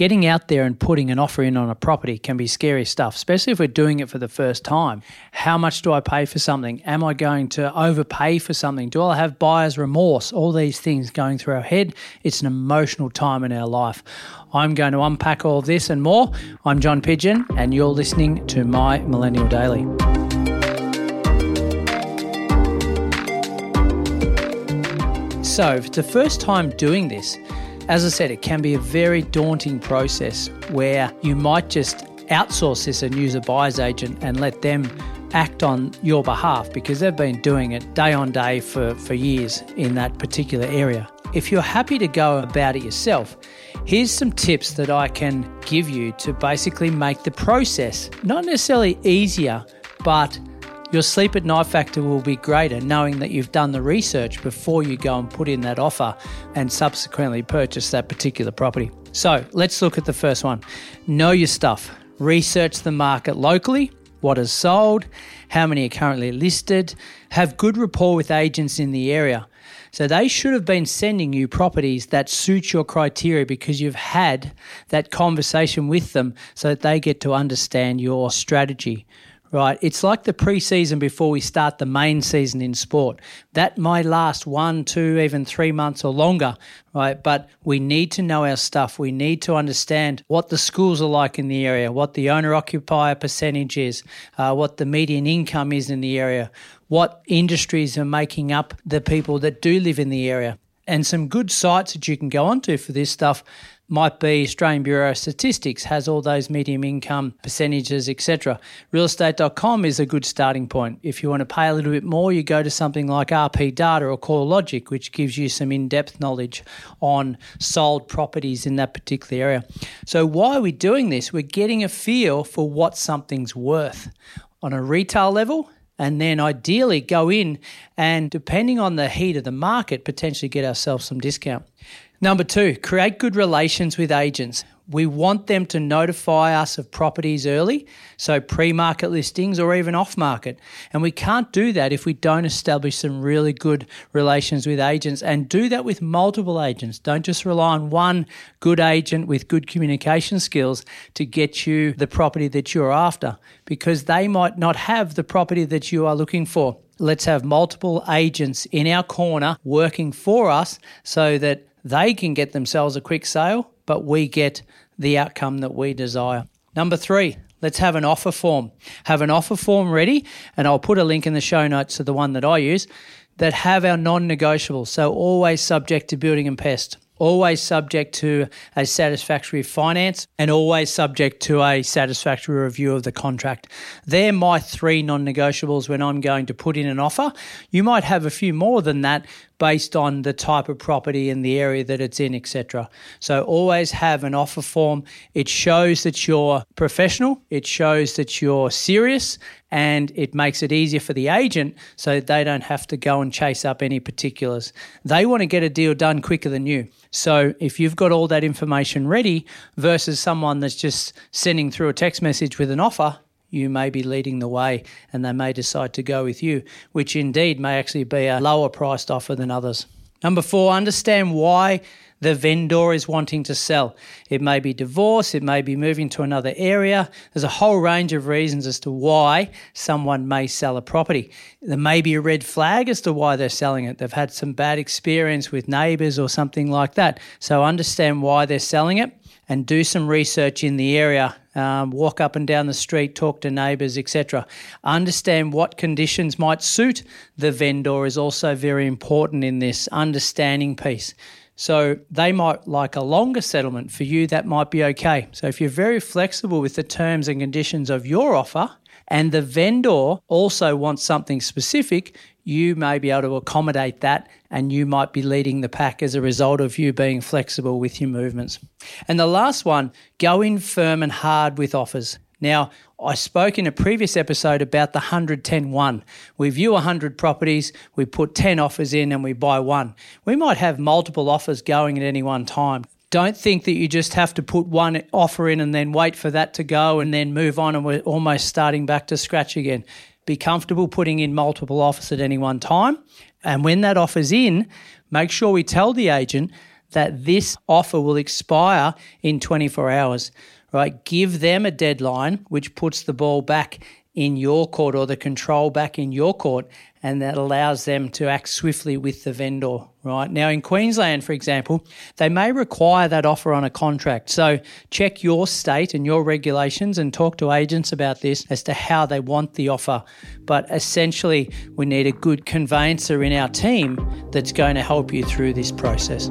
Getting out there and putting an offer in on a property can be scary stuff, especially if we're doing it for the first time. How much do I pay for something? Am I going to overpay for something? Do I have buyer's remorse? All these things going through our head. It's an emotional time in our life. I'm going to unpack all this and more. I'm John Pidgeon, and you're listening to My Millennial Daily. So, if it's the first time doing this, as I said, it can be a very daunting process where you might just outsource this and use a buyer's agent and let them act on your behalf because they've been doing it day on day for, for years in that particular area. If you're happy to go about it yourself, here's some tips that I can give you to basically make the process not necessarily easier, but your sleep at night factor will be greater knowing that you've done the research before you go and put in that offer and subsequently purchase that particular property. So let's look at the first one. Know your stuff. Research the market locally, what is sold, how many are currently listed, have good rapport with agents in the area. So they should have been sending you properties that suit your criteria because you've had that conversation with them so that they get to understand your strategy right? It's like the preseason before we start the main season in sport. That might last one, two, even three months or longer, right? But we need to know our stuff. We need to understand what the schools are like in the area, what the owner occupier percentage is, uh, what the median income is in the area, what industries are making up the people that do live in the area. And some good sites that you can go onto for this stuff might be Australian Bureau of Statistics has all those medium income percentages, etc. Realestate.com is a good starting point. If you want to pay a little bit more, you go to something like RP Data or CoreLogic, which gives you some in-depth knowledge on sold properties in that particular area. So why are we doing this? We're getting a feel for what something's worth on a retail level and then ideally go in and depending on the heat of the market potentially get ourselves some discount Number two, create good relations with agents. We want them to notify us of properties early, so pre market listings or even off market. And we can't do that if we don't establish some really good relations with agents and do that with multiple agents. Don't just rely on one good agent with good communication skills to get you the property that you're after because they might not have the property that you are looking for. Let's have multiple agents in our corner working for us so that they can get themselves a quick sale, but we get the outcome that we desire. Number three, let's have an offer form. Have an offer form ready, and I'll put a link in the show notes to the one that I use that have our non negotiables. So, always subject to building and pest always subject to a satisfactory finance and always subject to a satisfactory review of the contract. They're my three non negotiables when I'm going to put in an offer. You might have a few more than that based on the type of property and the area that it's in, etc. So always have an offer form. It shows that you're professional, it shows that you're serious, and it makes it easier for the agent so they don't have to go and chase up any particulars. They want to get a deal done quicker than you. So if you've got all that information ready versus someone that's just sending through a text message with an offer, you may be leading the way and they may decide to go with you, which indeed may actually be a lower priced offer than others. Number four, understand why the vendor is wanting to sell. It may be divorce, it may be moving to another area. There's a whole range of reasons as to why someone may sell a property. There may be a red flag as to why they're selling it. They've had some bad experience with neighbours or something like that. So understand why they're selling it and do some research in the area. Um, walk up and down the street, talk to neighbours, etc. Understand what conditions might suit the vendor is also very important in this understanding piece. So they might like a longer settlement. For you, that might be okay. So if you're very flexible with the terms and conditions of your offer, and the vendor also wants something specific, you may be able to accommodate that and you might be leading the pack as a result of you being flexible with your movements. And the last one, go in firm and hard with offers. Now, I spoke in a previous episode about the 110 1. We view 100 properties, we put 10 offers in, and we buy one. We might have multiple offers going at any one time. Don't think that you just have to put one offer in and then wait for that to go and then move on and we're almost starting back to scratch again. Be comfortable putting in multiple offers at any one time. And when that offer's in, make sure we tell the agent that this offer will expire in 24 hours, right? Give them a deadline which puts the ball back in your court or the control back in your court and that allows them to act swiftly with the vendor, right? Now, in Queensland, for example, they may require that offer on a contract. So check your state and your regulations and talk to agents about this as to how they want the offer. But essentially, we need a good conveyancer in our team that's going to help you through this process.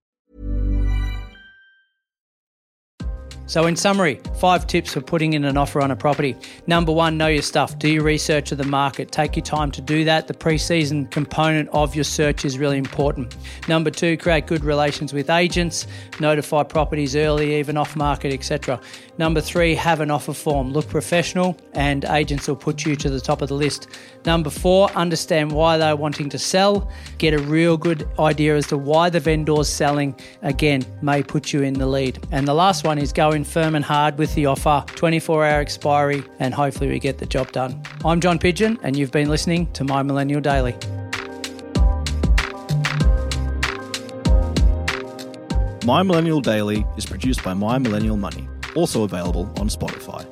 So, in summary, five tips for putting in an offer on a property. Number one, know your stuff. Do your research of the market. Take your time to do that. The pre-season component of your search is really important. Number two, create good relations with agents. Notify properties early, even off market, etc. Number three, have an offer form. Look professional, and agents will put you to the top of the list. Number four, understand why they're wanting to sell. Get a real good idea as to why the vendor's selling. Again, may put you in the lead. And the last one is go in firm and hard with the offer, 24 hour expiry, and hopefully we get the job done. I'm John Pidgeon, and you've been listening to My Millennial Daily. My Millennial Daily is produced by My Millennial Money, also available on Spotify.